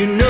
you know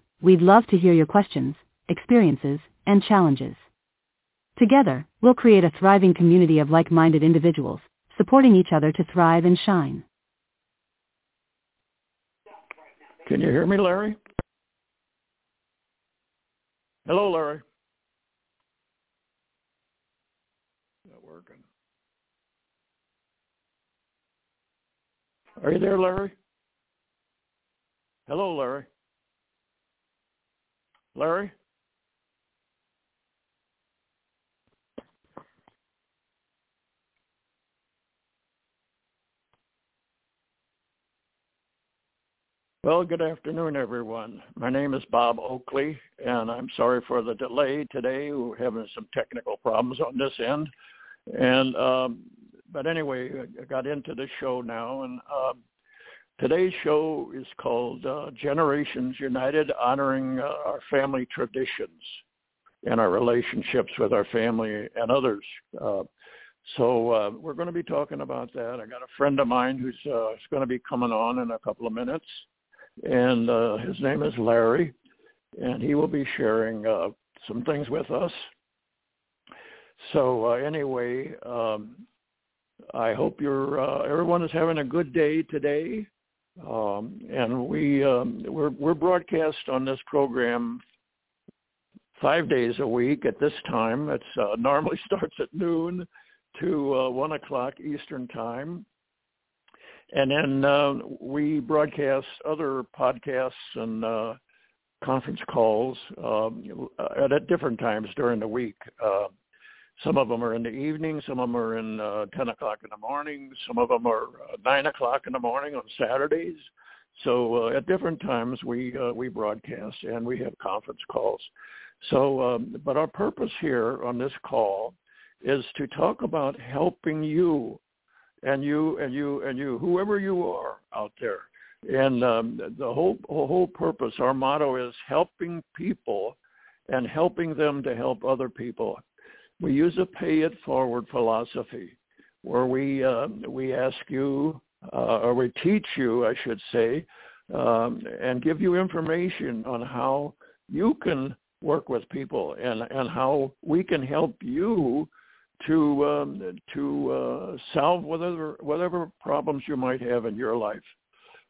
We'd love to hear your questions, experiences, and challenges. Together, we'll create a thriving community of like-minded individuals, supporting each other to thrive and shine. Can you hear me, Larry? Hello, Larry. Not working. Are you there, Larry? Hello, Larry. Larry? Well, good afternoon, everyone. My name is Bob Oakley, and I'm sorry for the delay today. We're having some technical problems on this end, and um, but anyway, I got into the show now, and um, today's show is called uh, Generations United, honoring uh, our family traditions and our relationships with our family and others. Uh, so uh, we're going to be talking about that. I got a friend of mine who's uh, going to be coming on in a couple of minutes and uh, his name is Larry, and he will be sharing some things with us. So anyway, um, I hope you're everyone is having a good day today, um, and we um, we're we're broadcast on this program five days a week at this time. It uh, normally starts at noon to uh, one o'clock Eastern time, and then uh, we broadcast other podcasts and uh, conference calls um, at, at different times during the week. Some of them are in the evening. Some of them are in uh, 10 o'clock in the morning. Some of them are uh, 9 o'clock in the morning on Saturdays. So uh, at different times we uh, we broadcast and we have conference calls. So, um, but our purpose here on this call is to talk about helping you and you and you and you, whoever you are out there. And um, the whole whole purpose, our motto is helping people and helping them to help other people. We use a pay it forward philosophy, where we uh, we ask you uh, or we teach you, I should say, um, and give you information on how you can work with people and and how we can help you to um, to uh, solve whatever whatever problems you might have in your life,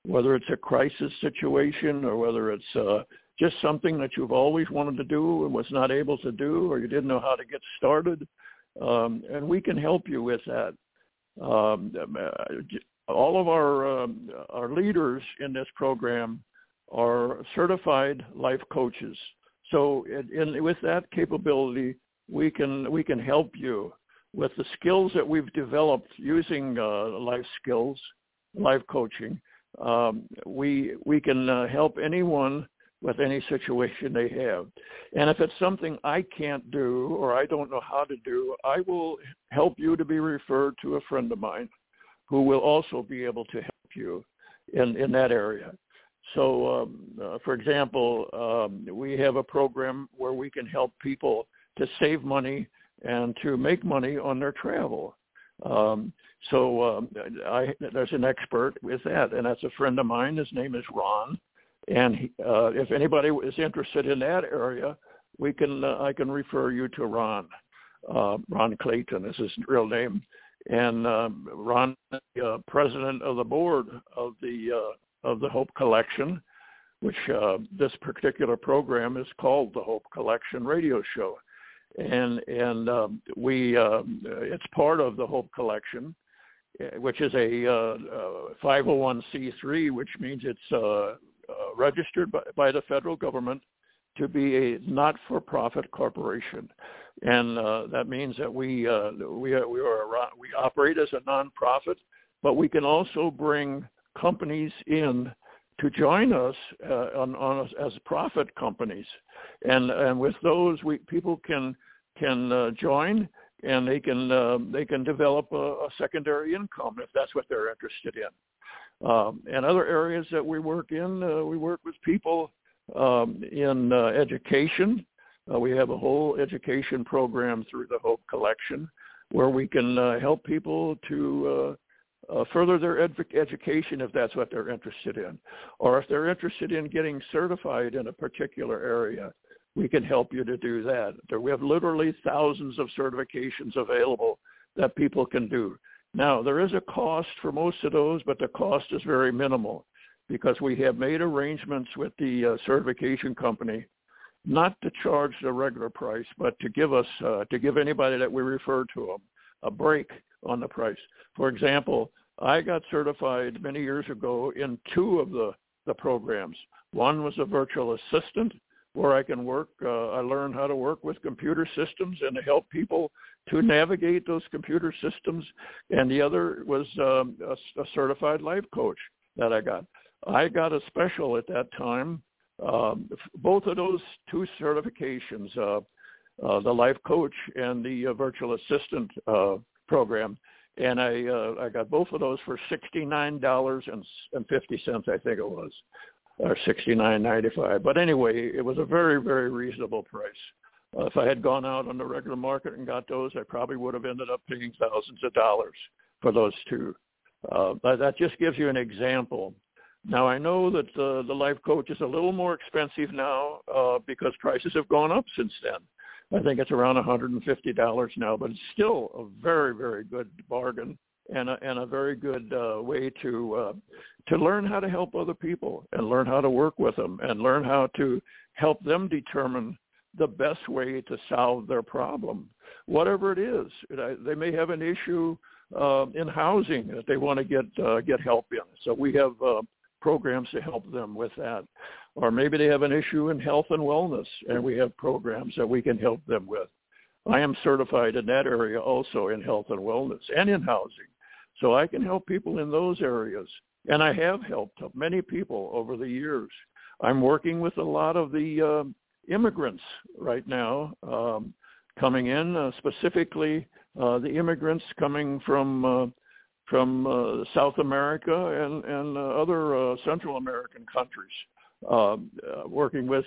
whether it's a crisis situation or whether it's uh, just something that you've always wanted to do and was not able to do, or you didn't know how to get started, um, and we can help you with that. Um, uh, all of our um, our leaders in this program are certified life coaches. So, in, with that capability, we can we can help you with the skills that we've developed using uh, life skills, life coaching, um, we we can uh, help anyone with any situation they have. And if it's something I can't do or I don't know how to do, I will help you to be referred to a friend of mine who will also be able to help you in, in that area. So, um, uh, for example, um, we have a program where we can help people to save money and to make money on their travel. Um, so um, I, there's an expert with that, and that's a friend of mine. His name is Ron, and uh, if anybody is interested in that area, we can uh, I can refer you to Ron. Uh, Ron Clayton is his real name, and um, Ron, uh, president of the board of the uh, of the Hope Collection, which uh, this particular program is called the Hope Collection Radio Show, and and um, we uh, it's part of the Hope Collection, uh, which is a uh, uh, 501c3, which means it's registered by, by the federal government to be a not-for-profit corporation, and uh, that means that we uh, we we are we operate as a nonprofit, but we can also bring companies in to join us uh, on, on as profit companies, and and with those we people can can uh, join and they can uh, they can develop a, a, secondary income if that's what they're interested in. Um, and other areas that we work in, uh, we work with people um, in uh, education. Uh, we have a whole education program through the Hope Collection where we can uh, help people to uh, further their ed- education if that's what they're interested in, or if they're interested in getting certified in a particular area we can help you to do that. We have literally thousands of certifications available that people can do. Now, there is a cost for most of those, but the cost is very minimal because we have made arrangements with the uh, certification company not to charge the regular price, but to give us, uh, to give anybody that we refer to them a break on the price. For example, I got certified many years ago in two of the, the programs. One was a virtual assistant, where I can work. Uh, I learned how to work with computer systems and to help people to navigate those computer systems. And the other was um, a, a certified life coach that I got. I got a special at that time. Um, both of those two certifications, uh, uh, the life coach and the uh, virtual assistant uh, program, and I uh, I got both of those for sixty nine dollars and fifty cents, I think it was or sixty nine ninety five. But anyway, it was a very very reasonable price. Uh, if I had gone out on the regular market and got those, I probably would have ended up paying thousands of dollars for those two. Uh, but that just gives you an example. Now I know that uh, the life coach is a little more expensive now uh, because prices have gone up since then. I think it's around $150 now, but it's still a very, very good bargain and a, and a very good uh, way to uh, to learn how to help other people and learn how to work with them and learn how to help them determine the best way to solve their problem, whatever it is. They may have an issue uh, in housing that they want to get uh, get help in, so we have uh, programs to help them with that. Or maybe they have an issue in health and wellness, and we have programs that we can help them with. I am certified in that area also in health and wellness and in housing. So I can help people in those areas. And I have helped many people over the years. I'm working with a lot of the uh, immigrants right now um, coming in, uh, specifically uh, the immigrants coming from uh, from uh, South America and, and uh, other uh, Central American countries. Uh, working with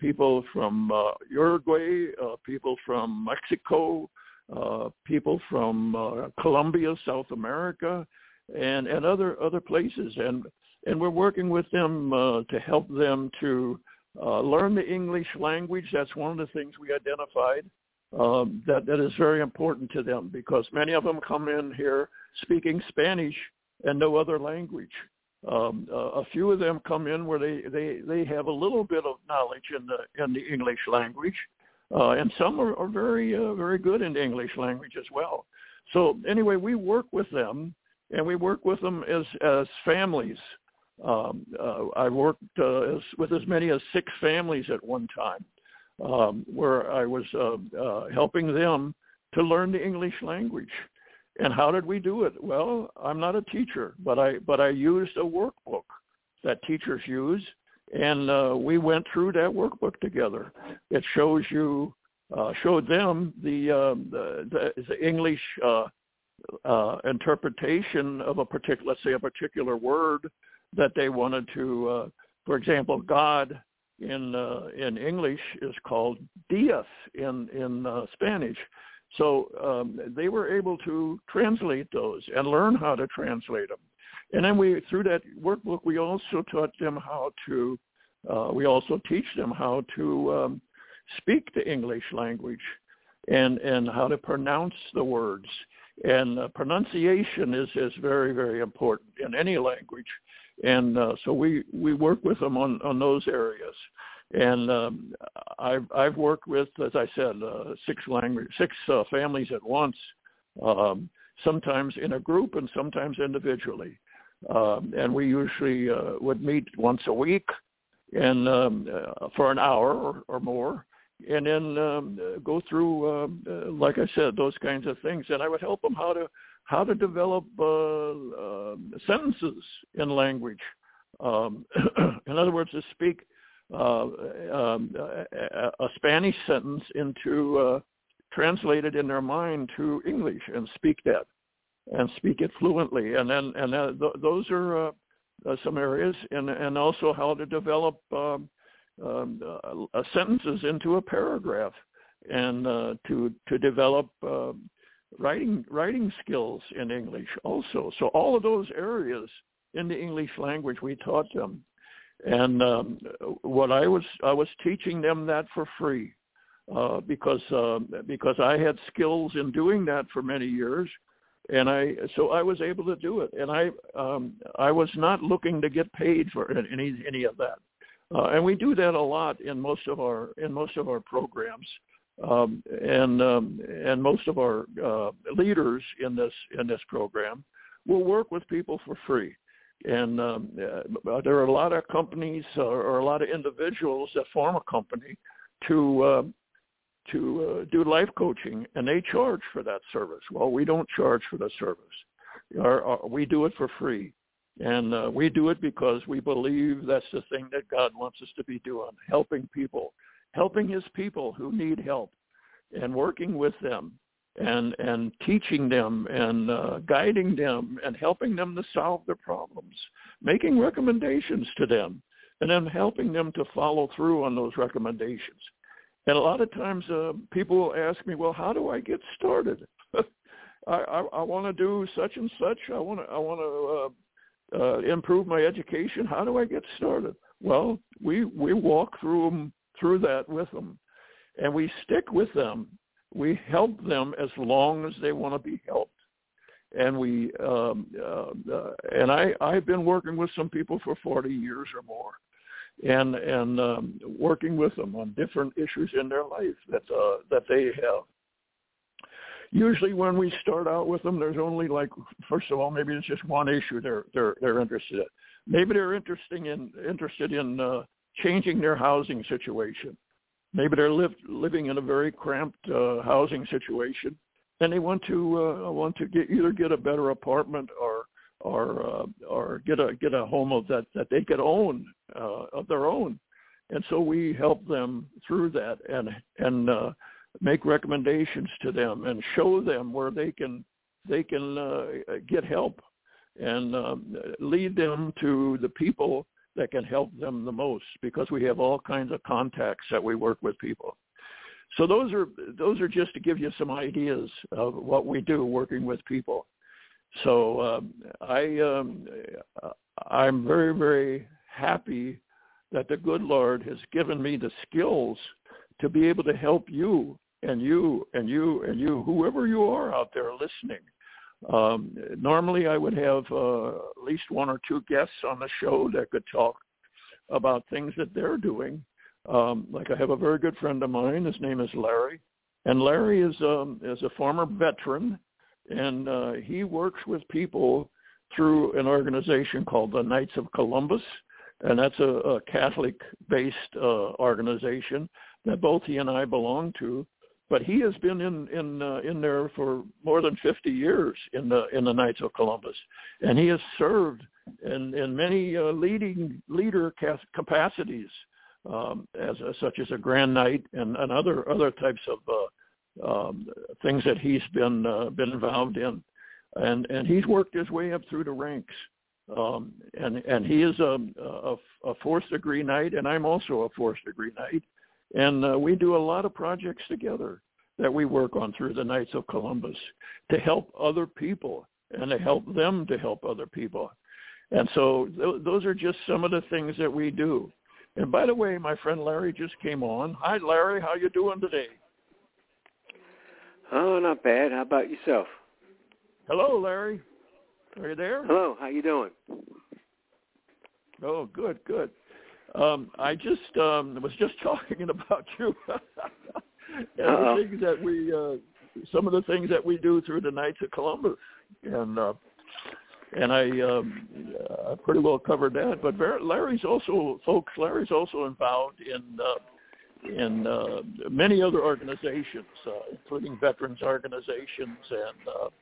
people from Uruguay, people from Mexico, people from Colombia, South America, and and other other places, and and we're working with them to help them to uh, learn the English language. That's one of the things we identified um, that that is very important to them because many of them come in here speaking Spanish and no other language. Um, uh, a few of them come in where they, they, they have a little bit of knowledge in the in the English language, uh, and some are, are very uh, very good in the English language as well. So anyway, we work with them, and we work with them as as families. Um, uh, I worked uh, as, with as many as six families at one time, um, where I was uh, uh, helping them to learn the English language. And how did we do it? Well, I'm not a teacher, but I but I used a workbook that teachers use, and uh, we went through that workbook together. It shows you uh, showed them the uh, the, the, the English uh, uh, interpretation of a particular, let's say, a particular word that they wanted to. Uh, for example, God in uh, in English is called Dios in in uh, Spanish. So um, they were able to translate those and learn how to translate them. And then we, through that workbook, we also taught them how to, uh, we also teach them how to um, speak the English language and, and how to pronounce the words. And uh, pronunciation is, is very, very important in any language. And uh, so we we work with them on on those areas. And um, I've I've worked with, as I said, uh, six language six uh, families at once, um, sometimes in a group and sometimes individually. Um, and we usually uh, would meet once a week, and um, uh, for an hour or, or more, and then um, go through, uh, uh, like I said, those kinds of things. And I would help them how to how to develop uh, uh, sentences in language. Um, in other words, to speak uh, um, a, Spanish sentence into uh, translated in their mind to English and speak that and speak it fluently. And then and then th- those are uh, uh, some areas, and and also how to develop um, um, uh, sentences into a paragraph, and to to develop writing writing skills in English also. So all of those areas in the English language we taught them, and um, what I was I was teaching them that for free. Uh, because uh, because I had skills in doing that for many years, and I so I was able to do it, and I um, I was not looking to get paid for any any of that, uh, and we do that a lot in most of our in most of our programs, um, and um, and most of our uh, leaders in this in this program will work with people for free, and um, uh, there are a lot of companies or, or a lot of individuals that form a company to uh, to uh, do life coaching, and they charge for that service. Well, we don't charge for the service. Our, our, we do it for free. And uh, we do it because we believe that's the thing that God wants us to be doing, helping people, helping his people who need help and working with them and, and teaching them and uh, guiding them and helping them to solve their problems, making recommendations to them, and then helping them to follow through on those recommendations. And a lot of times uh, people will ask me, well, how do I get started? I, I, I want to do such and such. I want to I want to uh, uh, improve my education. How do I get started? Well, we we walk through them through that with them, and we stick with them. We help them as long as they want to be helped, and we um, uh, uh, and I I've been working with some people for 40 years or more, and and um, working with them on different issues in their life that uh, that they have. Usually, when we start out with them, there's only like first of all, maybe it's just one issue they're they're they're interested in. Maybe they're interesting in interested in uh, changing their housing situation. Maybe they're living in a very cramped uh, housing situation, and they want to uh, want to get either get a better apartment or or uh, or get a get a home of that that they could own uh, of their own, and so we help them through that and and uh, make recommendations to them and show them where they can they can uh, get help and um, lead them to the people that can help them the most because we have all kinds of contacts that we work with people. So those are those are just to give you some ideas of what we do working with people. So um, I um, I'm very very happy that the good Lord has given me the skills to be able to help you and you and you and you whoever you are out there listening. Um, normally, I would have uh, at least one or two guests on the show that could talk about things that they're doing. Um, like I have a very good friend of mine. His name is Larry, and Larry is um, is a former veteran and uh, he works with people through an organization called the Knights of Columbus, and that's a, a Catholic-based uh, organization that both he and I belong to. But he has been in in uh, in there for more than 50 years in the in the Knights of Columbus, and he has served in in many uh, leading leader capacities, um, as such as a Grand Knight and, and other other types of uh, um, things that he's been uh, been involved in, and and he's worked his way up through the ranks. Um, and and he is a, a, a fourth degree knight, and I'm also a fourth degree knight, and uh, we do a lot of projects together that we work on through the Knights of Columbus to help other people and to help them to help other people. And so th- those are just some of the things that we do. And by the way, my friend Larry just came on. Hi, Larry. How you doing today? Oh, not bad. How about yourself? Hello, Larry. Are you there? Hello. How you doing? Oh, good, good. Um, I just um, was just talking about you and the things that we, uh, some of the things that we do through the Knights of Columbus, and uh, and I um, uh, pretty well covered that. But Larry's also, folks, Larry's also involved in uh, in uh, many other organizations, uh, including veterans organizations and.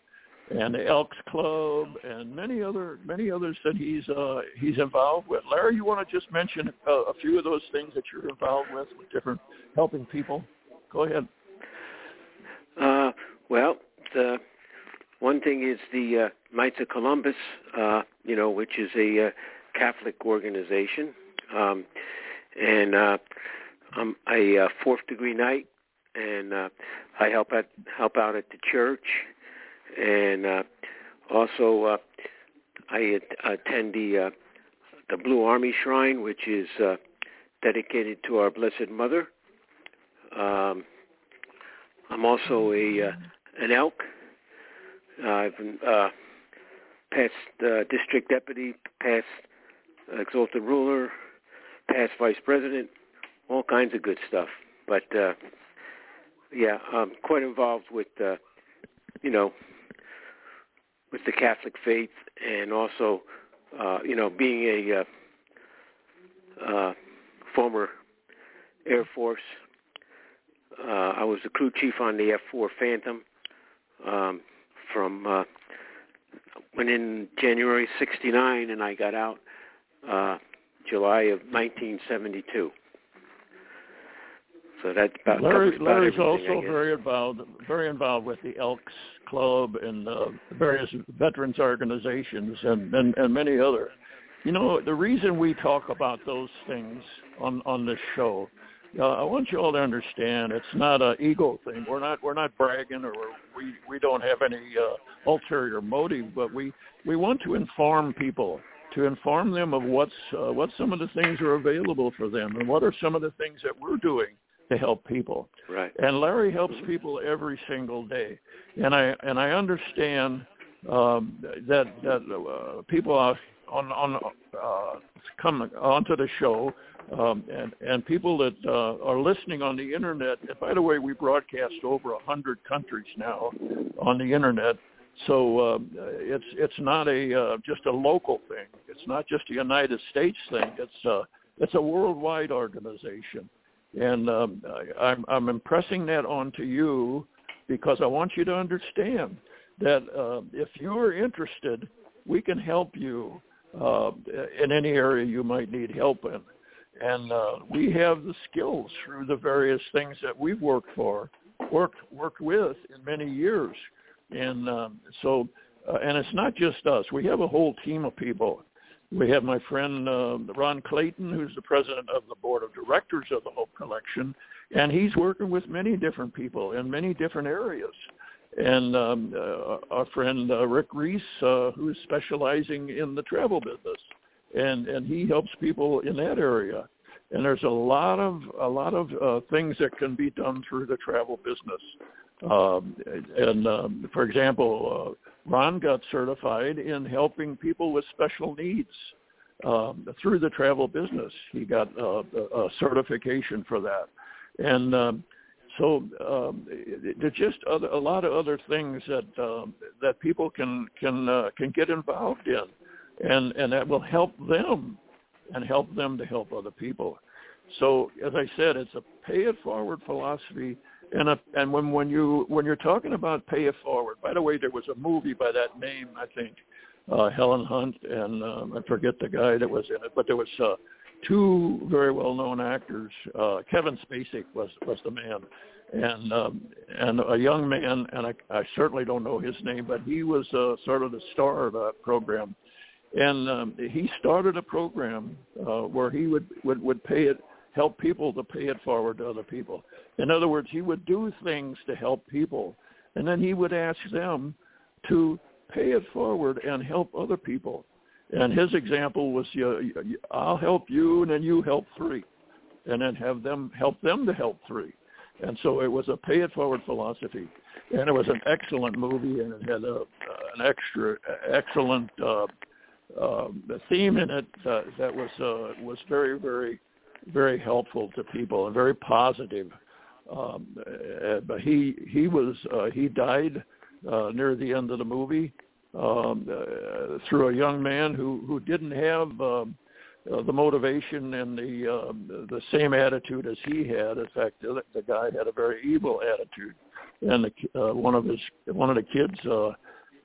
And the Elks Club and many other many others that he's uh, he's involved with. Larry, you want to just mention uh, a few of those things that you're involved with with different helping people? Go ahead. Uh, well, the one thing is the uh, Knights of Columbus, uh, you know, which is a uh, Catholic organization, um, and uh, I'm a uh, fourth degree knight, and uh, I help out help out at the church, and uh, also uh, I at- attend the uh, the Blue Army Shrine, which is uh, dedicated to our Blessed Mother. Um, I'm also a uh, an elk. Uh, I've been uh, past uh, district deputy, past exalted ruler, past vice president, all kinds of good stuff. But uh, yeah, I'm quite involved with uh, you know with the Catholic faith, and also uh, you know being a uh, uh, former Air Force uh, I was the crew chief on the F-4 Phantom um, from uh, went in January '69, and I got out uh, July of 1972. So that's about Larry, about Larry's also very involved very involved with the Elks Club and uh, various veterans organizations and, and and many other. You know, the reason we talk about those things on on this show uh, I want you all to understand it's not an ego thing. We're not we're not bragging or we we don't have any uh, ulterior motive, but we we want to inform people to inform them of what's uh, what some of the things are available for them and what are some of the things that we're doing to help people. Right. And Larry helps people every single day, and I and I understand um, that that uh, people are on on uh, come onto the show, um, and and people that uh, are listening on the internet. And by the way, we broadcast over a hundred countries now on the internet. So uh, it's it's not a uh, just a local thing. It's not just a United States thing. It's uh, it's a worldwide organization, and um, I'm I'm impressing that onto you because I want you to understand that uh, if you're interested, we can help you uh, in any area you might need help in. And uh, we have the skills through the various things that we've worked for, worked worked with in many years. And um, so, uh, and it's not just us. We have a whole team of people. We have my friend uh, Ron Clayton, who's the president of the board of directors of the Hope Collection, and he's working with many different people in many different areas and um, uh, our friend uh, Rick Reese, uh, who is specializing in the travel business, and and he helps people in that area. And there's a lot of a lot of uh, things that can be done through the travel business. Um, and um, for example, uh, Ron got certified in helping people with special needs um, through the travel business. He got uh, a certification for that, and um, so um, there's just other, a lot of other things that um, that people can can uh, can get involved in, and and that will help them, and help them to help other people. So as I said, it's a pay it forward philosophy, and a, and when when you when you're talking about pay it forward. By the way, there was a movie by that name, I think, uh, Helen Hunt, and um, I forget the guy that was in it, but there was. Uh, two very well known actors. Uh, Kevin Spacek was was the man, and um, and a young man, and I, I certainly don't know his name, but he was uh, sort of the star of that program, and um, he started a program uh, where he would, would would pay it, help people to pay it forward to other people. In other words, he would do things to help people, and then he would ask them to pay it forward and help other people. And his example was, you, you, I'll help you, and then you help three, and then have them help them to help three. And so it was a pay it forward philosophy, and it was an excellent movie, and it had a, uh, an extra excellent uh, uh, the theme in it uh, that was uh, was very very very helpful to people and very positive. Um, uh, but he he was uh, he died uh, near the end of the movie um, uh, through a young man who who didn't have um, uh, the motivation and the uh, the same attitude as he had. In fact, the, the guy had a very evil attitude, and the, uh, one of his one of the kids. Uh,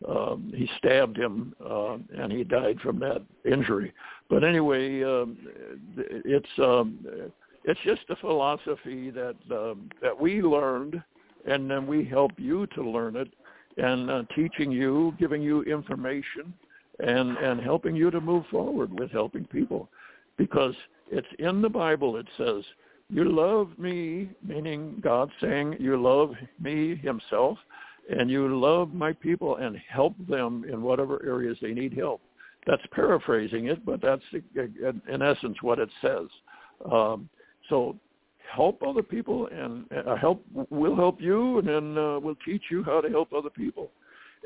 um, he stabbed him uh, and he died from that injury. But anyway, um, it's um, it's just a philosophy that um, that we learned, and then we help you to learn it, and uh, teaching you, giving you information, and and helping you to move forward with helping people, because it's in the Bible. It says, "You love me," meaning God saying, "You love me Himself." And you love my people and help them in whatever areas they need help. That's paraphrasing it, but that's in essence what it says. Um, so help other people and uh, help. We'll help you, and then uh, we'll teach you how to help other people,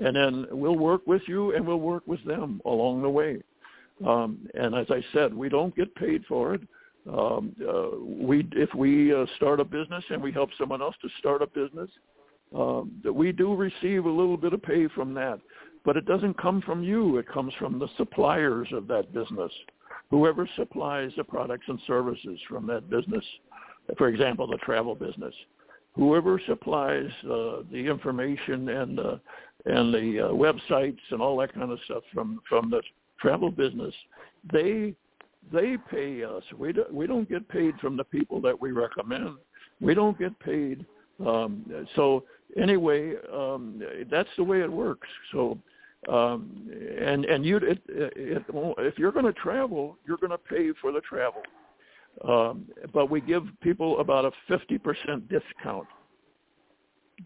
and then we'll work with you and we'll work with them along the way. Um, and as I said, we don't get paid for it. Um, uh, we if we uh, start a business and we help someone else to start a business, um, that we do receive a little bit of pay from that, but it doesn't come from you. It comes from the suppliers of that business, whoever supplies the products and services from that business. For example, the travel business, whoever supplies uh, the information and uh, and the uh, websites and all that kind of stuff from from the travel business, they they pay us. We do, we don't get paid from the people that we recommend. We don't get paid. Um, so anyway, um, that's the way it works. So, um, and and you, it, it, if you're going to travel, you're going to pay for the travel. Um, but we give people about a 50% discount.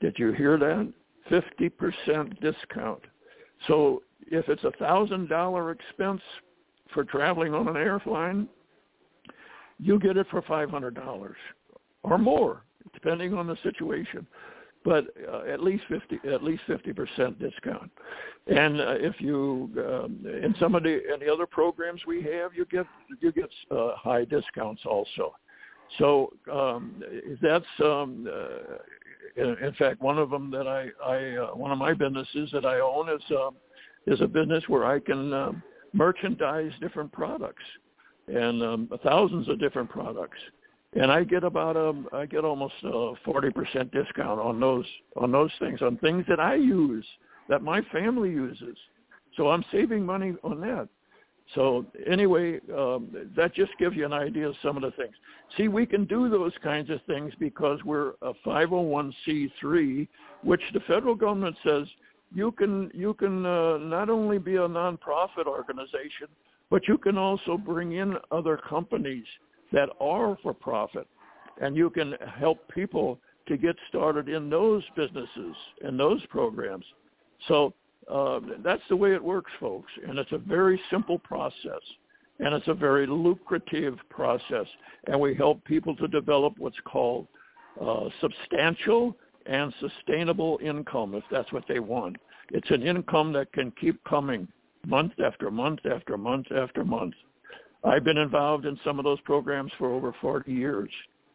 Did you hear that? 50% discount. So if it's a thousand dollar expense for traveling on an airline, you get it for five hundred dollars or more, depending on the situation but uh, at least 50 at least 50% discount. And uh, if you um, in some of the the other programs we have, you get you get uh, high discounts also. So um, that's um, uh, in, in fact one of them that I, I uh, one of my businesses that I own is uh, is a business where I can uh, merchandise different products and um, thousands of different products and I get about um I get almost a forty percent discount on those on those things on things that I use that my family uses. So I'm saving money on that. So anyway, um, that just gives you an idea of some of the things. See, we can do those kinds of things because we're a 501c3, which the federal government says you can you can uh, not only be a nonprofit organization, but you can also bring in other companies that are for profit, and you can help people to get started in those businesses and those programs. So uh, that's the way it works, folks, and it's a very simple process, and it's a very lucrative process, and we help people to develop what's called uh, substantial and sustainable income, if that's what they want. It's an income that can keep coming month after month after month after month. I've been involved in some of those programs for over 40 years,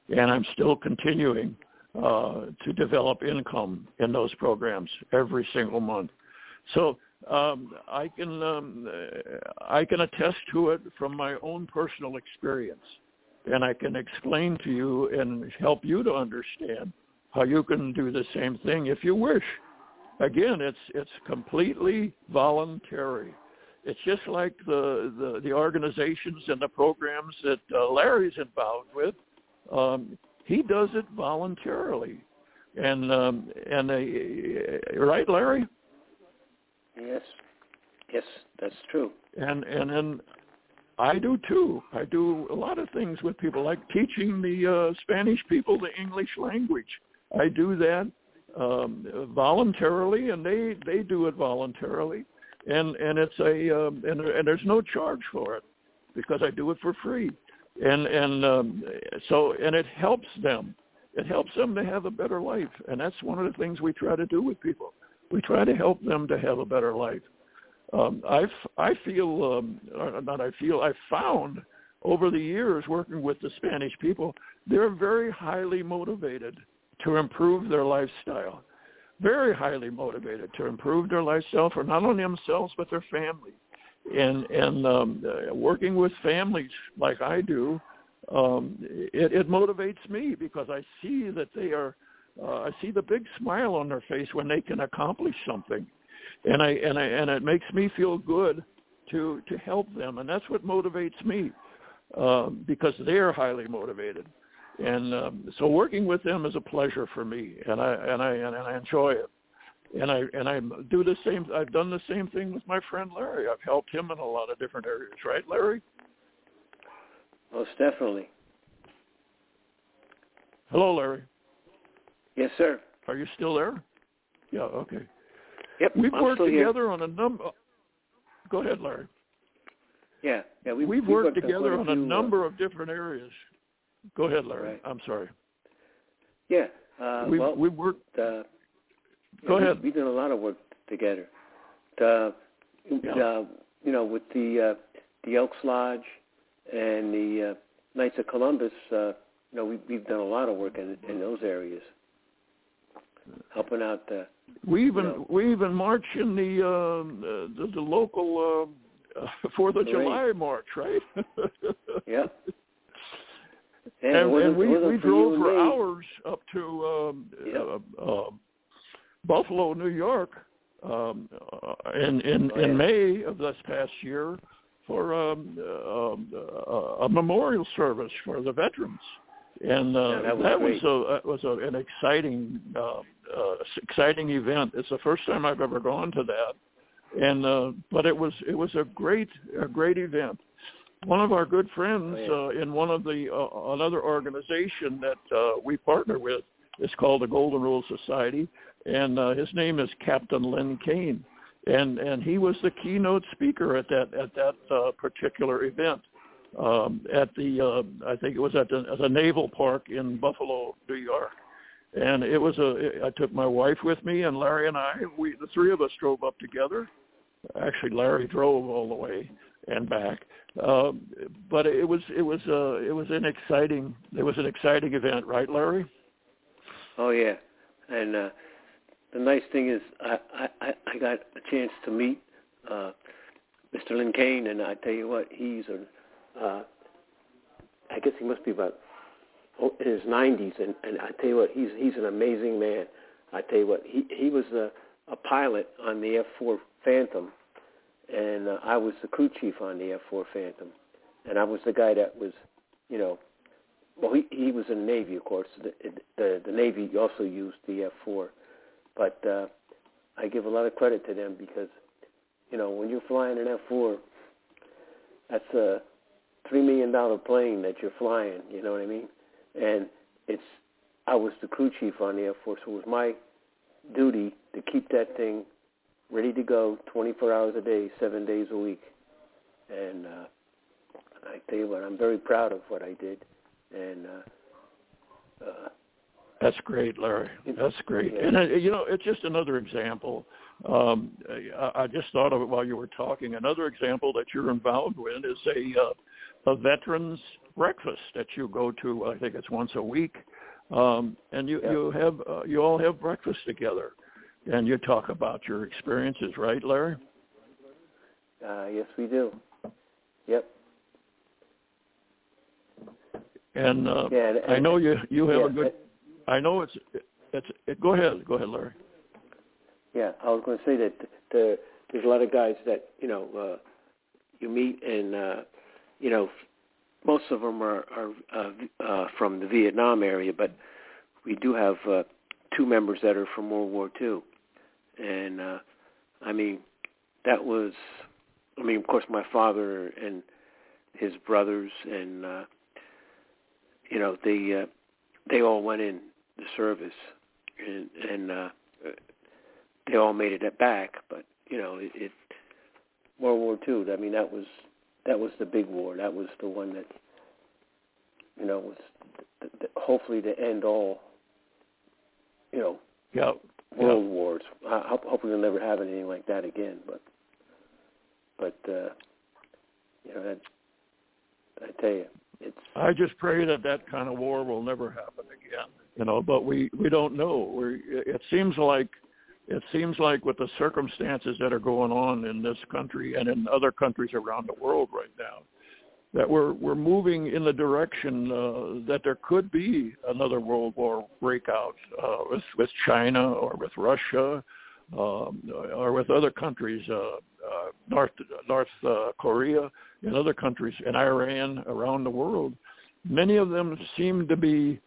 and I'm still continuing uh, to develop income in those programs every single month. So um, I can um, I can attest to it from my own personal experience, and I can explain to you and help you to understand how you can do the same thing if you wish. Again, it's it's completely voluntary. It's just like the, the, the organizations and the programs that uh, Larry's involved with. Um, he does it voluntarily, and um, and uh, right, Larry. Yes, yes, that's true. And and then I do too. I do a lot of things with people, like teaching the uh, Spanish people the English language. I do that um, voluntarily, and they they do it voluntarily and and it's a um, and and there's no charge for it because I do it for free, and and um, so and it helps them. It helps them to have a better life, and that's one of the things we try to do with people. We try to help them to have a better life. um, I I feel um, not I feel I found over the years working with the Spanish people, they're very highly motivated to improve their lifestyle. Very highly motivated to improve their lifestyle for not only themselves but their family. And and um, uh, working with families like I do, um, it, it motivates me because I see that they are. Uh, I see the big smile on their face when they can accomplish something, and I and I and it makes me feel good to to help them, and that's what motivates me uh, because they're highly motivated and um, so working with them is a pleasure for me, and I and I and I enjoy it. And I and I do the same. I've done the same thing with my friend Larry. I've helped him in a lot of different areas, right, Larry? Most definitely. Hello, Larry. Yes, sir. Are you still there? Yeah. Okay. Yep. We've I'm worked still here. together on a number. Go ahead, Larry. Yeah, yeah. We, We've we worked quite together on a uh, number of different areas. Go ahead, Larry. Right. I'm sorry. yeah. Uh, we've well, we've worked. uh, Go yeah, ahead. We, we've done a lot of work together. The, Yeah. uh, you know, with the uh, the Elks Lodge and the uh, Knights of Columbus, uh, you know, we, we've done a lot of work in in those areas, helping out the. We even know. we even march in the um, uh, the, the local uh, Fourth of. July march, right? Yeah. And, wasn't- and we we drove for me. hours up to um, Yep. uh, uh, Buffalo, New York, um, uh, in in, Oh, in May of this past year for um, uh, um, uh, a memorial service for the veterans. And uh, Yeah, that was that was a that was a, an exciting uh, uh, exciting event. It's the first time I've ever gone to that, and uh, but it was it was a great a great event. One of our good friends Oh, uh, in one of the uh, another organization that uh, we partner with is called the Golden Rule Society, and uh, his name is Captain Lynn Kane, and and he was the keynote speaker at that at that uh, particular event um, at the uh, I think it was at the, at the Naval Park in Buffalo, New York. And it was a. I took my wife with me, and Larry and I. We the three of us drove up together. Actually, Larry drove all the way and back. Um, but it was it was uh, it was an exciting it was an exciting event, right, Larry? Oh yeah, and uh, the nice thing is I, I I- I got a chance to meet uh, Mr. Lynn Kane, and I tell you what, he's a uh, I guess he must be about oh, in his 90s, and and I tell you what, he's he's an amazing man. I tell you what, he he was a a pilot on the F4 Phantom, and uh, I was the crew chief on the F4 Phantom, and I was the guy that was, you know, well, he he was in the Navy, of course. The the, the Navy also used the F4, but uh, I give a lot of credit to them because, you know, when you're flying an F4, that's a three million dollar plane that you're flying. You know what I mean? And it's I was the crew chief on the F4, so it was my duty to keep that thing ready to go 24 hours a day, seven days a week. And uh, I tell you what, I'm very proud of what I did. And uh, uh, That's great, Larry. That's great. Yeah. And uh, you know, it's just another example. Um, I, I just thought of it while you were talking. Another example that you're involved with is a uh, a veterans breakfast that you go to. I think it's once a week, um, and you Yeah. you have uh, you all have breakfast together, and you talk about your experiences, right, Larry? uh, yes, we do. Yep. And uh, Yeah, and- I know you you have yeah, a good. I know it's it's. It, go ahead, go ahead, Larry. Yeah, I was going to say that the, there's a lot of guys that you know uh, you meet, and uh, you know most of them are, are uh, uh, from the Vietnam area, but we do have uh, two members that are from World War II, and uh, I mean that was, I mean of course my father and his brothers, and uh, you know they uh, they all went in the service, and and uh, they all made it back, but you know, it, it World War II. I mean, that was that was the big war. That was the one that you know was the, the, hopefully to end all you know Yeah. World wars. I, hope- hopefully we'll never have anything like that again. But But uh, you know, that, I tell you, it's. I just pray that that kind of war will never happen again. You know, but we we don't know. We it seems like it seems like with the circumstances that are going on in this country and in other countries around the world right now, that we're we're moving in the direction uh, that there could be another world war breakout uh, with with China or with Russia um, or with other countries, uh, uh, North North uh, Korea and other countries, and Iran around the world. Many of them seem to be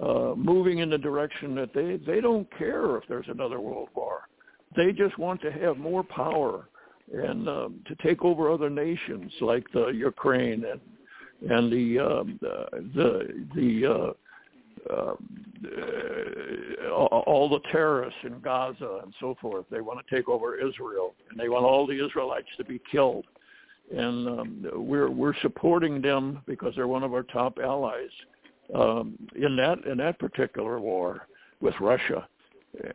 uh, moving in the direction that they they don't care if there's another world war. They just want to have more power and um, to take over other nations like the Ukraine and and the um, the the uh, uh, all the terrorists in Gaza and so forth. They want to take over Israel, and they want all the Israelites to be killed. And um, we're we're supporting them because they're one of our top allies um, in that in that particular war with Russia.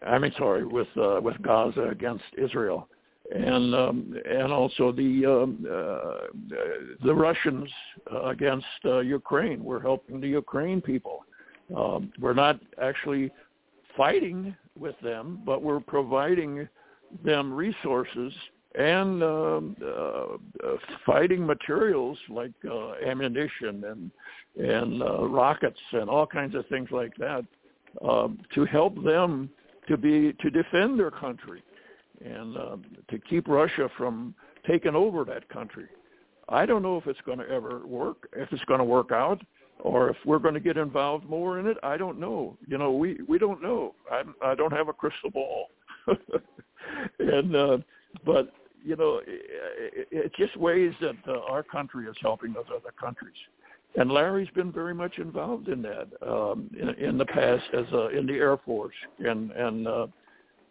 I mean, sorry, with uh, with Gaza against Israel and um, and also the um, uh, the Russians uh, against uh, Ukraine. We're helping the Ukraine people. Um, we're not actually fighting with them, but we're providing them resources and um, uh, uh, fighting materials like uh, ammunition and and uh, rockets and all kinds of things like that um, to help them to be to defend their country and uh, to keep Russia from taking over that country. I don't know if it's going to ever work, if it's going to work out, or if we're going to get involved more in it. I don't know. You know, we we don't know. I I don't have a crystal ball, and uh, but you know, it, it just ways that uh, our country is helping those other countries. And Larry's been very much involved in that um, in, in the past as uh, in the Air Force, and and uh,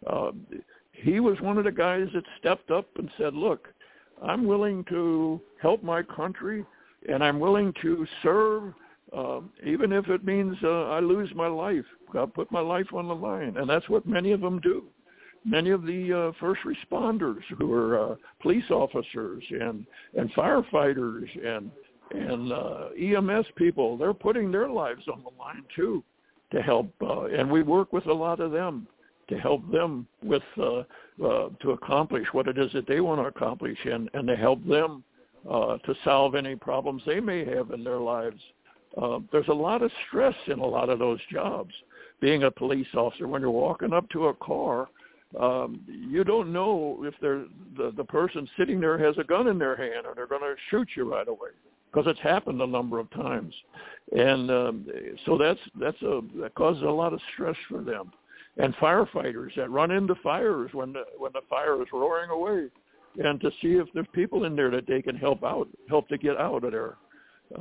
uh, he was one of the guys that stepped up and said, look, I'm willing to help my country and I'm willing to serve uh, even if it means uh, I lose my life. I'll put my life on the line. And that's what many of them do. Many of the uh, first responders who are uh, police officers and, and firefighters and, and uh, EMS people, they're putting their lives on the line too to help. Uh, and we work with a lot of them to help them with uh, uh, to accomplish what it is that they want to accomplish, and and to help them uh, to solve any problems they may have in their lives. Uh, there's a lot of stress in a lot of those jobs. Being a police officer, when you're walking up to a car, um, you don't know if the the person sitting there has a gun in their hand or they're going to shoot you right away because it's happened a number of times, and um, so that's that's a that causes a lot of stress for them and firefighters that run into fires when the when the fire is roaring away, and to see if there's people in there that they can help out, help to get out of there.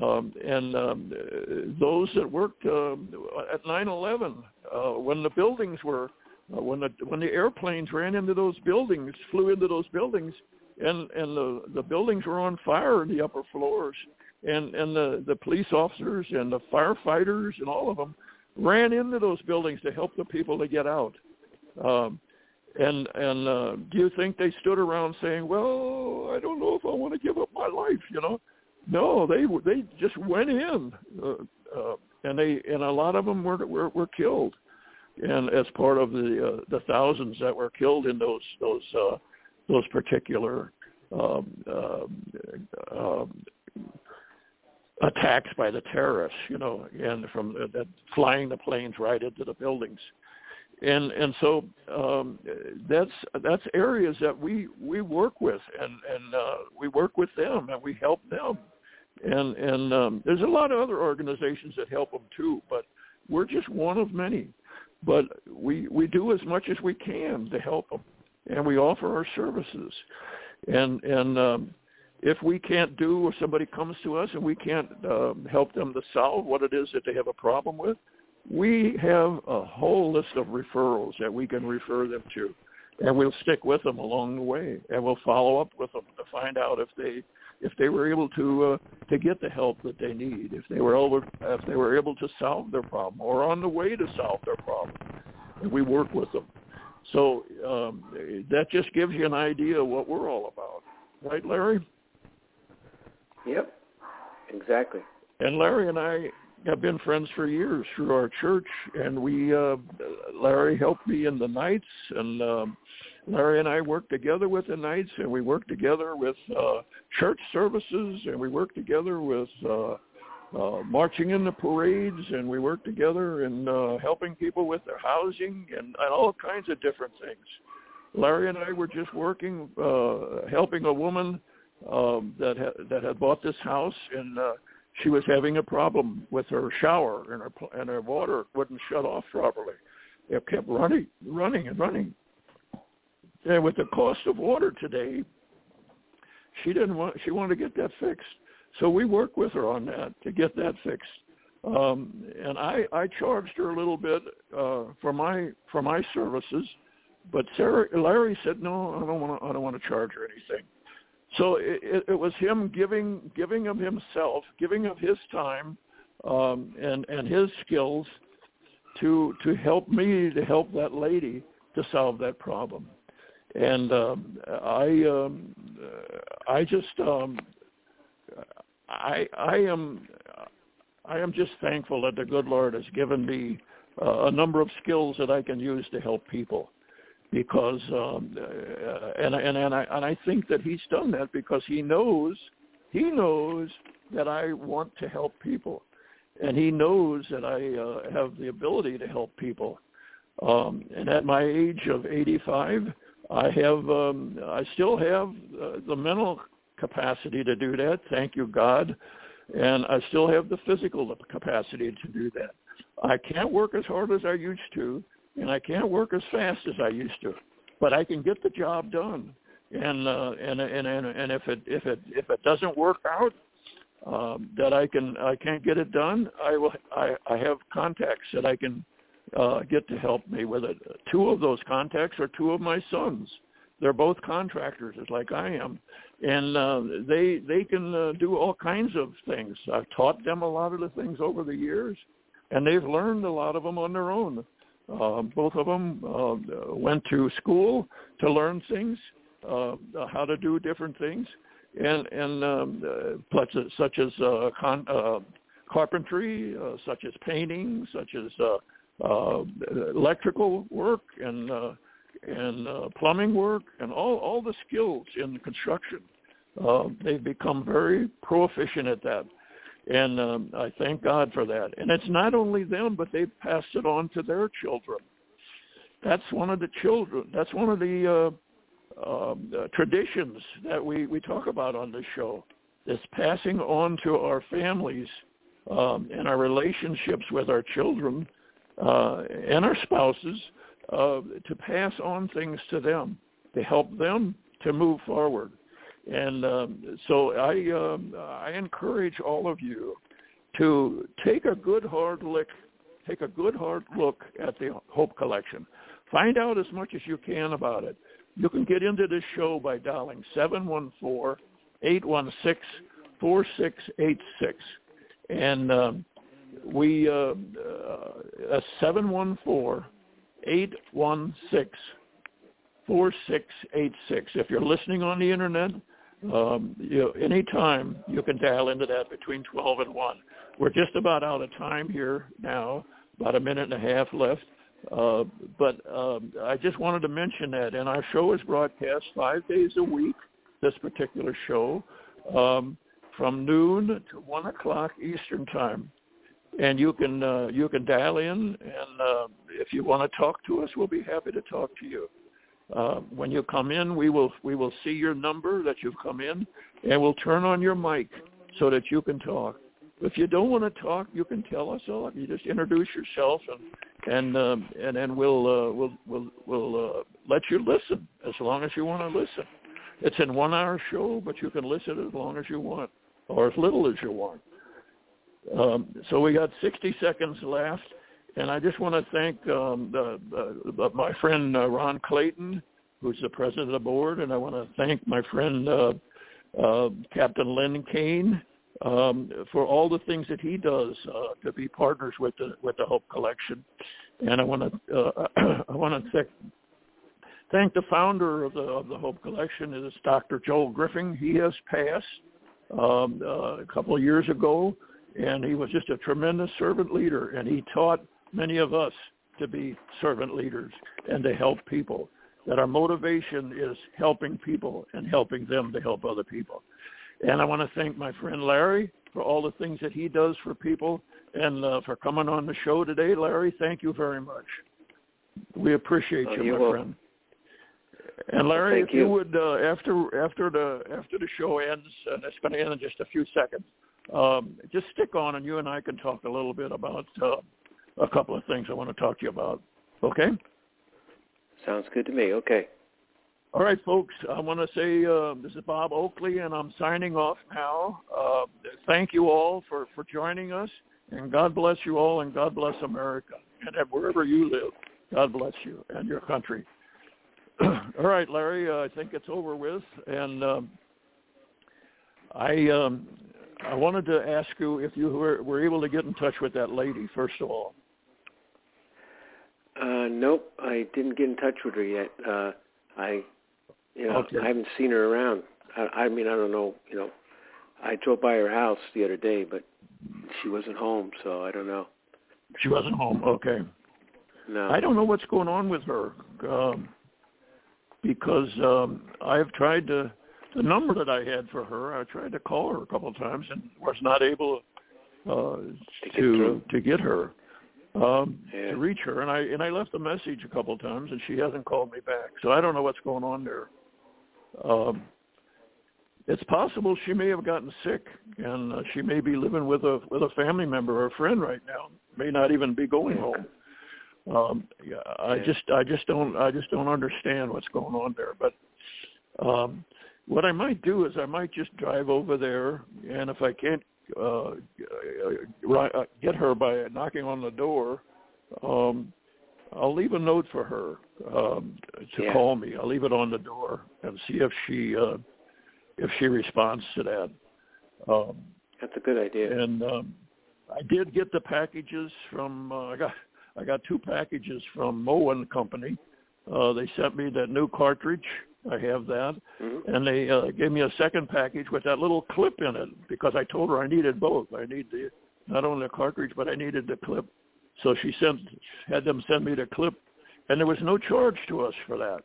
Um, and um, those that worked uh, at 9/11 uh, when the buildings were uh, when the when the airplanes ran into those buildings, flew into those buildings, and and the the buildings were on fire the upper floors, and and the the police officers and the firefighters and all of them ran into those buildings to help the people to get out. Um, and and uh, do you think they stood around saying, "Well, I don't know if I want to give up my life," you know? No, they they just went in, uh, uh, and they and a lot of them were were, were killed, and as part of the uh, the thousands that were killed in those those uh, those particular um, uh, uh, attacks by the terrorists, you know, and from uh, flying the planes right into the buildings, and and so um, that's that's areas that we we work with and and uh, we work with them and we help them, and and um, there's a lot of other organizations that help them too, but we're just one of many, but we we do as much as we can to help them, and we offer our services, and and um, if we can't do or somebody comes to us and we can't um, help them to solve what it is that they have a problem with, we have a whole list of referrals that we can refer them to. And we'll stick with them along the way, and we'll follow up with them to find out if they if they were able to uh, to get the help that they need, if they were able if they were able to solve their problem or on the way to solve their problem, and we work with them. So um, that just gives you an idea of what we're all about right, Larry? Yep. Exactly. And Larry and I have been friends for years through our church, and we uh, Larry helped me in the Knights, and um, Larry and I worked together with the Knights, and we worked together with uh, church services, and we worked together with uh, uh, marching in the parades, and we worked together in uh, helping people with their housing and, and all kinds of different things. Larry and I were just working, uh, helping a woman um, that ha- that had bought this house, and uh, she was having a problem with her shower, and her pl- and her water wouldn't shut off properly. It kept running, running, and running. And with the cost of water today, she didn't want. She wanted to get that fixed. So we worked with her on that to get that fixed. Um, and I, I charged her a little bit uh, for my for my services, but Sarah, Larry said no, I don't want to I don't want to charge her anything. So it, it was him giving giving of himself, giving of his time um, and and his skills to to help me to help that lady to solve that problem. And um, I um, I just um, I I am I am just thankful that the good Lord has given me uh, a number of skills that I can use to help people because um, uh, and and and I and I think that he's done that because he knows he knows that I want to help people. And he knows that I uh, have the ability to help people. Um, and at my age of 85 I have um, I still have uh, the mental capacity to do that. Thank you God. And I still have the physical capacity to do that. I can't work as hard as I used to and I can't work as fast as I used to, but I can get the job done. And uh, and and and and if it if it if it doesn't work out, um, that I can I can't get it done, I will I I have contacts that I can uh, get to help me with it. Two of those contacts are two of my sons. They're both contractors, just like I am, and uh, they they can uh, do all kinds of things. I've taught them a lot of the things over the years, and they've learned a lot of them on their own. Uh, both of them uh, went to school to learn things, uh, how to do different things, and and um, uh, such as, such as uh, con, uh, carpentry, uh, such as painting, such as uh, uh, electrical work and uh, and uh, plumbing work, and all all the skills in construction. Uh, they've become very proficient at that and um, I thank God for that. And it's not only them, but they've passed it on to their children. That's one of the children. That's one of the uh, uh, traditions that we we talk about on this show. This passing on to our families um, and our relationships with our children uh, and our spouses uh, to pass on things to them to help them to move forward. And um, so I um, I encourage all of you to take a good hard look, take a good hard look at the Hope Collection. Find out as much as you can about it. You can get into this show by dialing 714-816-4686. And um, we, uh, uh, 714-816 4686. If you're listening on the internet, um, you anytime you can dial into that between 12 and 1. We're just about out of time here now, about a minute and a half left. Uh, but um, I just wanted to mention that, and our show is broadcast five days a week. This particular show, um, from noon to one o'clock Eastern time, and you can uh, you can dial in, and uh, if you want to talk to us, we'll be happy to talk to you. Uh, when you come in, we will we will see your number that you've come in, and we'll turn on your mic so that you can talk. If you don't want to talk, you can tell us all. You just introduce yourself, and and um, and then we'll uh, we'll we'll we'll uh, let you listen as long as you want to listen. It's a one-hour show, but you can listen as long as you want, or as little as you want. Um, so we got 60 seconds left. And I just want to thank um, the, my friend uh, Ron Clayton, who's the president of the board, and I want to thank my friend uh, uh, Captain Lynn Kane um, for all the things that he does uh, to be partners with the with the Hope Collection. And I want to uh, I want to thank thank the founder of the of the Hope Collection is Dr. Joel Griffin. He has passed um, uh, a couple of years ago, and he was just a tremendous servant leader, and he taught many of us to be servant leaders and to help people. That our motivation is helping people and helping them to help other people. And I want to thank my friend Larry for all the things that he does for people and uh, for coming on the show today. Larry, thank you very much. We appreciate Oh, you, my welcome. friend. And Larry, Thank if you, you. would, uh, after after the after the show ends, and it's going to end in just a few seconds, um, just stick on, and you and I can talk a little bit about uh, a couple of things I want to talk to you about. Okay. Sounds good to me. Okay. All right, folks. I want to say uh, this is Bob Oakley, and I'm signing off now. Uh, thank you all for for joining us, and God bless you all, and God bless America, and wherever you live, God bless you and your country. all right, Larry. Uh, I think it's over with, and um, I um, I wanted to ask you if you were, were able to get in touch with that lady first of all. Uh, nope, I didn't get in touch with her yet. Uh, I, you know, Okay. I haven't seen her around. I, I mean, I don't know. You know, I drove by her house the other day, but she wasn't home, so I don't know. She wasn't home. Okay. No. I don't know what's going on with her um, because um, I've tried to the number that I had for her. I tried to call her a couple of times and was not able uh, To to get her um, Yeah. to reach her. And I and I left a message a couple of times and she hasn't called me back. So I don't know what's going on there. Um, it's possible she may have gotten sick and uh, she may be living with a with a family member or a friend right now. May not even be going home um yeah, i Yeah. just i just don't i just don't understand what's going on there but um what i might do is i might just drive over there and if i can't uh, uh get her by knocking on the door um i'll leave a note for her um to Yeah. call me i'll leave it on the door and see if she uh if she responds to that um That's a good idea. and um, I did get the packages from. Uh, I got I got two packages from Moen Company. Uh, they sent me that new cartridge. I have that, Mhm. and they uh, gave me a second package with that little clip in it because I told her I needed both. I need the not only the cartridge, but I needed the clip. So she sent had them send me the clip, and there was no charge to us for that.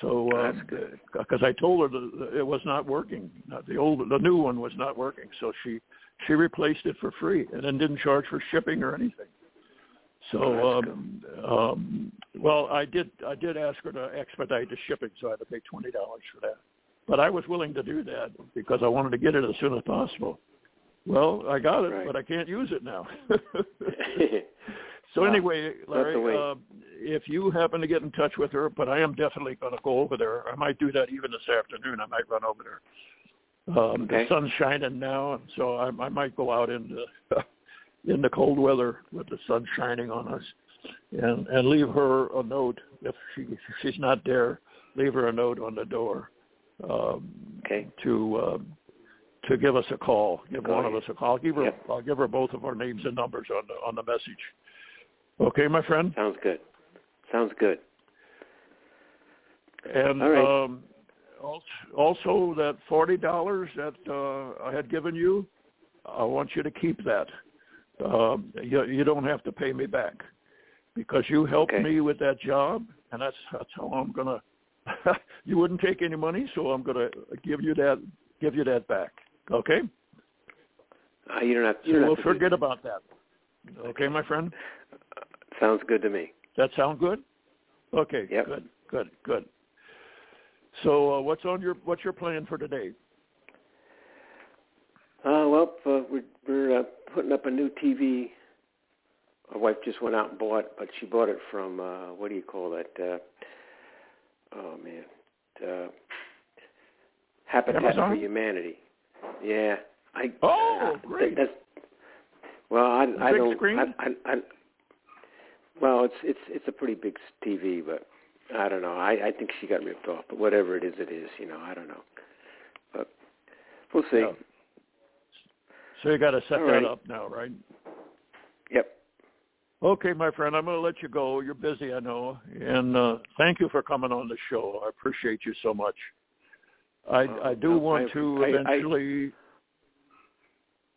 So That's good. because I told her that it was not working. Not the old, the new one was not working. So she she replaced it for free and then didn't charge for shipping or anything. So um, um, well, I did I did ask her to expedite the shipping, so I had to pay twenty dollars for that. But I was willing to do that because I wanted to get it as soon as possible. Well, I got it, Right. but I can't use it now. so Wow. anyway, Larry, uh, if you happen to get in touch with her, but I am definitely going to go over there. I might do that even this afternoon. I might run over there. Um, Okay. The sun's shining now, and so I, I might go out in the in the cold weather with the sun shining on us, and and leave her a note if she if she's not there. Leave her a note on the door um, okay. to um, to give us a call. Give Call one of us a call. I'll give her Yep. I'll give her both of our names and numbers on the on the message. Okay, my friend. Sounds good. Sounds good. And right. um, also that forty dollars that uh, I had given you, I want you to keep that. Um, you, you don't have to pay me back because you helped Okay. me with that job, and that's that's how I'm gonna. you wouldn't take any money, so I'm gonna give you that give you that back. Okay, Uh, you don't have. You don't we'll to forget about that. Okay, my friend. that. Sounds good to me. That sound good? Okay. Yep. Good. Good. Good. So, uh, what's on your what's your plan for today? Uh, well, uh, we're we're uh, putting up a new TV. My wife just went out and bought, but she bought it from uh, what do you call that? Uh, oh man, uh, Habitat Amazon? for Humanity. Yeah, I. Oh, uh, great. That's, well, I The I big don't. screen? I, I, I, well, it's it's it's a pretty big TV, but I don't know. I I think she got ripped off, but whatever it is, it is. You know, I don't know. But we'll see. Yeah. So you got to set that up now, right? Yep. Okay, my friend, I'm going to let you go. You're busy, I know, and uh, thank you for coming on the show. I appreciate you so much. I Oh, I do no, want I- to I- I- eventually.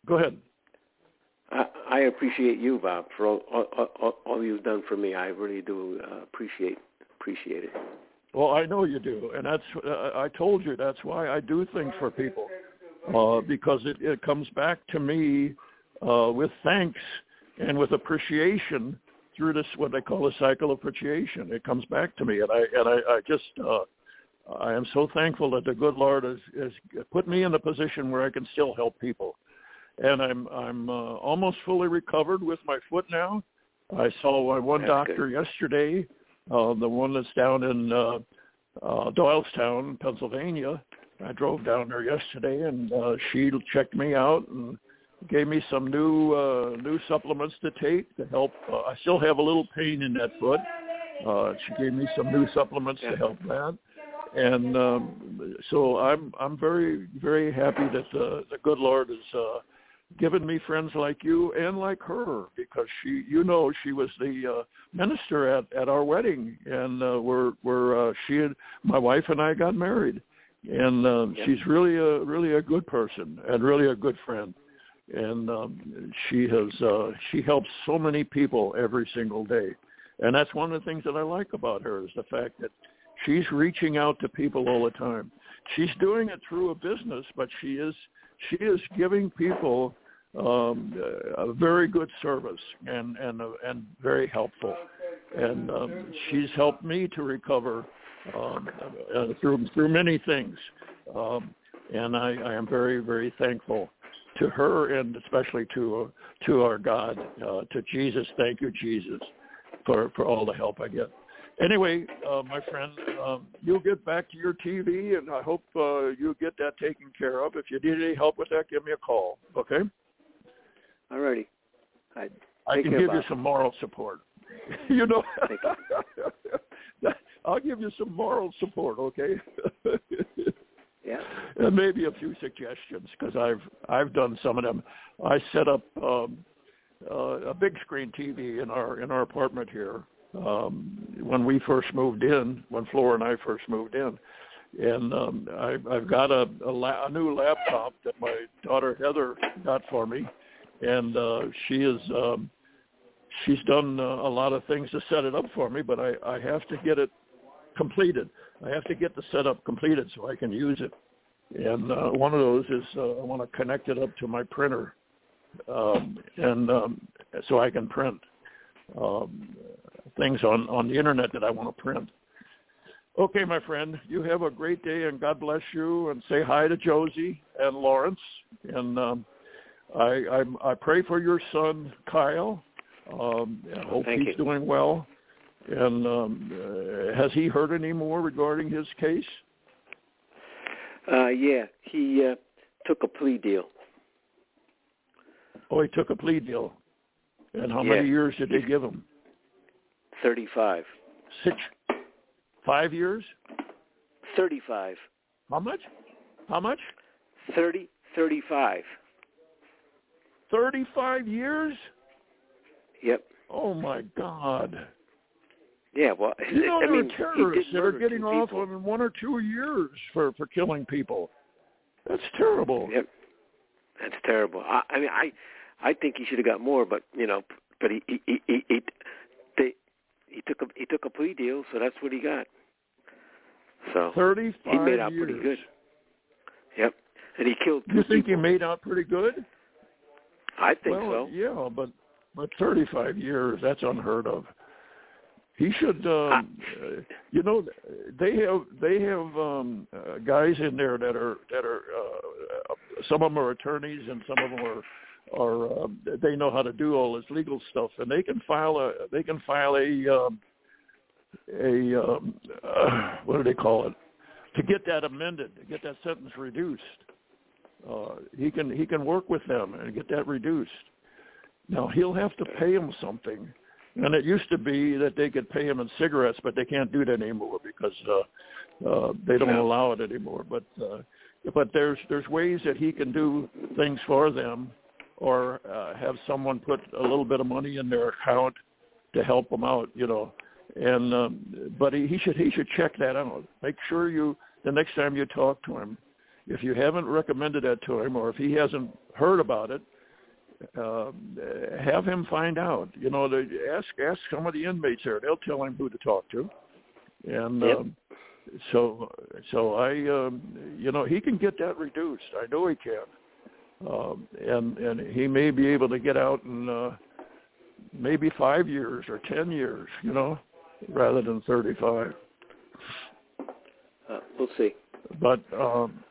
Go ahead. I, I appreciate you, Bob, for all, all, all, all you've done for me. I really do uh, appreciate appreciate it. Well, I know you do, and that's uh, I told you that's why I do things for people, uh, because it, it comes back to me uh, with thanks and with appreciation through this what they call a cycle of appreciation. It comes back to me, and I and I, I just uh, I am so thankful that the good Lord has, has put me in a position where I can still help people, and I'm I'm uh, almost fully recovered with my foot now. I saw my one That's doctor yesterday, uh, the one that's down in uh, uh, Doylestown, Pennsylvania. I drove down there yesterday, and uh, she checked me out and gave me some new uh, new supplements to take to help. Uh, I still have a little pain in that foot. Uh, she gave me some new supplements to help that, and um, so I'm I'm very very happy that the the good Lord has uh, given me friends like you and like her because she you know she was the uh, minister at at our wedding and uh, where where uh, she and my wife and I got married and uh, Yep. she's really a really a good person and really a good friend. And um, she has uh, she helps so many people every single day. And that's one of the things that I like about her is the fact that she's reaching out to people all the time. She's doing it through a business but she is she is giving people um, a very good service and and uh, and very helpful. And um, she's helped me to recover um, uh, through through many things um, and I, I am very very thankful to her and especially to uh, to our God uh, to Jesus thank you Jesus for for all the help I get anyway, uh, my friend, um, you'll get back to your TV, and I hope uh, you get that taken care of. If you need any help with that, give me a call. Okay? Alrighty. I I can give you some moral support. you know, Thank I'll give you some moral support. Okay? yeah. and maybe a few suggestions because I've I've done some of them. I set up um, uh, a big screen TV in our in our apartment here um, when we first moved in, when Flora and I first moved in, and um, I, I've got a, a, la- a new laptop that my daughter Heather got for me, and uh, she is. Um, She's done uh, a lot of things to set it up for me, but I, I have to get it completed. I have to get the setup completed so I can use it. And uh, one of those is uh, I want to connect it up to my printer, um, and um, so I can print um, things on on the internet that I want to print. Okay, my friend, you have a great day, and God bless you. And say hi to Josie and Lawrence. And um, I, I I pray for your son Kyle. Um, I hope Thank he's you. doing well. And um, uh, has he heard any more regarding his case? Uh, yeah. He uh, took a plea deal. Oh, he took a plea deal. And how Yeah. many years did they give him? Thirty-five. Six, five years? Thirty-five. How much? How much? Thirty. Thirty-five. Thirty-five years? Yep. Oh my God! Yeah. Well, You know I there mean, are terrorists that are getting two off people. on one or two years for for killing people. That's terrible. Yep. That's terrible. I, I mean, I, I think he should have got more, but you know, but he, he, he, he, he they, he took a, he took a plea deal, so that's what he got. So Thirty-five he made out years. pretty good. Yep. And he killed two You think he made out pretty good? I think well, so. yeah, but but 35 years—that's unheard of. He should, um, uh, you know, they have they have um, uh, guys in there that are that are uh, uh, some of them are attorneys and some of them are are uh, they know how to do all this legal stuff and they can file a they can file a um, a um, uh, what do they call it to get that amended to get that sentence reduced. Uh, he can he can work with them and get that reduced. Now he'll have to pay them something, and it used to be that they could pay him in cigarettes, but they can't do that anymore because uh, uh, they don't Yeah. allow it anymore. But uh, but there's there's ways that he can do things for them, or uh, have someone put a little bit of money in their account to help him out, you know. And um, but he, he should he should check that out. Make sure you the next time you talk to him, if you haven't recommended that to him or if he hasn't heard about it, uh, have him find out. You know, ask ask some of the inmates there. They'll tell him who to talk to. And Yep. um, so so I um, you know he can get that reduced. I know he can. Um, and and he may be able to get out in uh, maybe five years or ten years, you know, rather than thirty-five. Uh, we'll see. But um,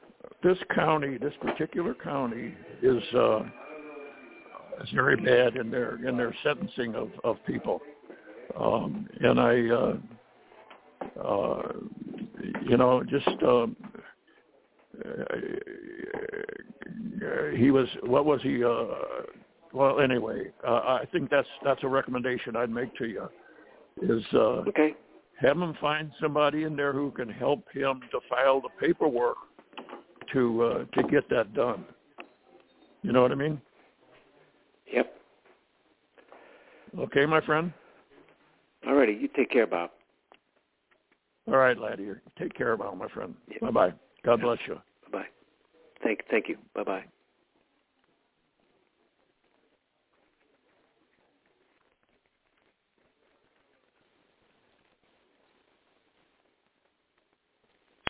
this county, this particular county, is uh, is very bad in their in their sentencing of of people, um, and I, uh, uh, you know, just. Um, uh, he was what was he uh well anyway uh, i think that's that's a recommendation i'd make to you is uh Okay. have him find somebody in there who can help him to file the paperwork to uh to get that done you know what i mean Yep. okay my friend Alrighty. You take care, Bob. all right laddie take care Bob, my friend Yeah. bye bye god bless you Bye bye. Thank thank you. Bye bye.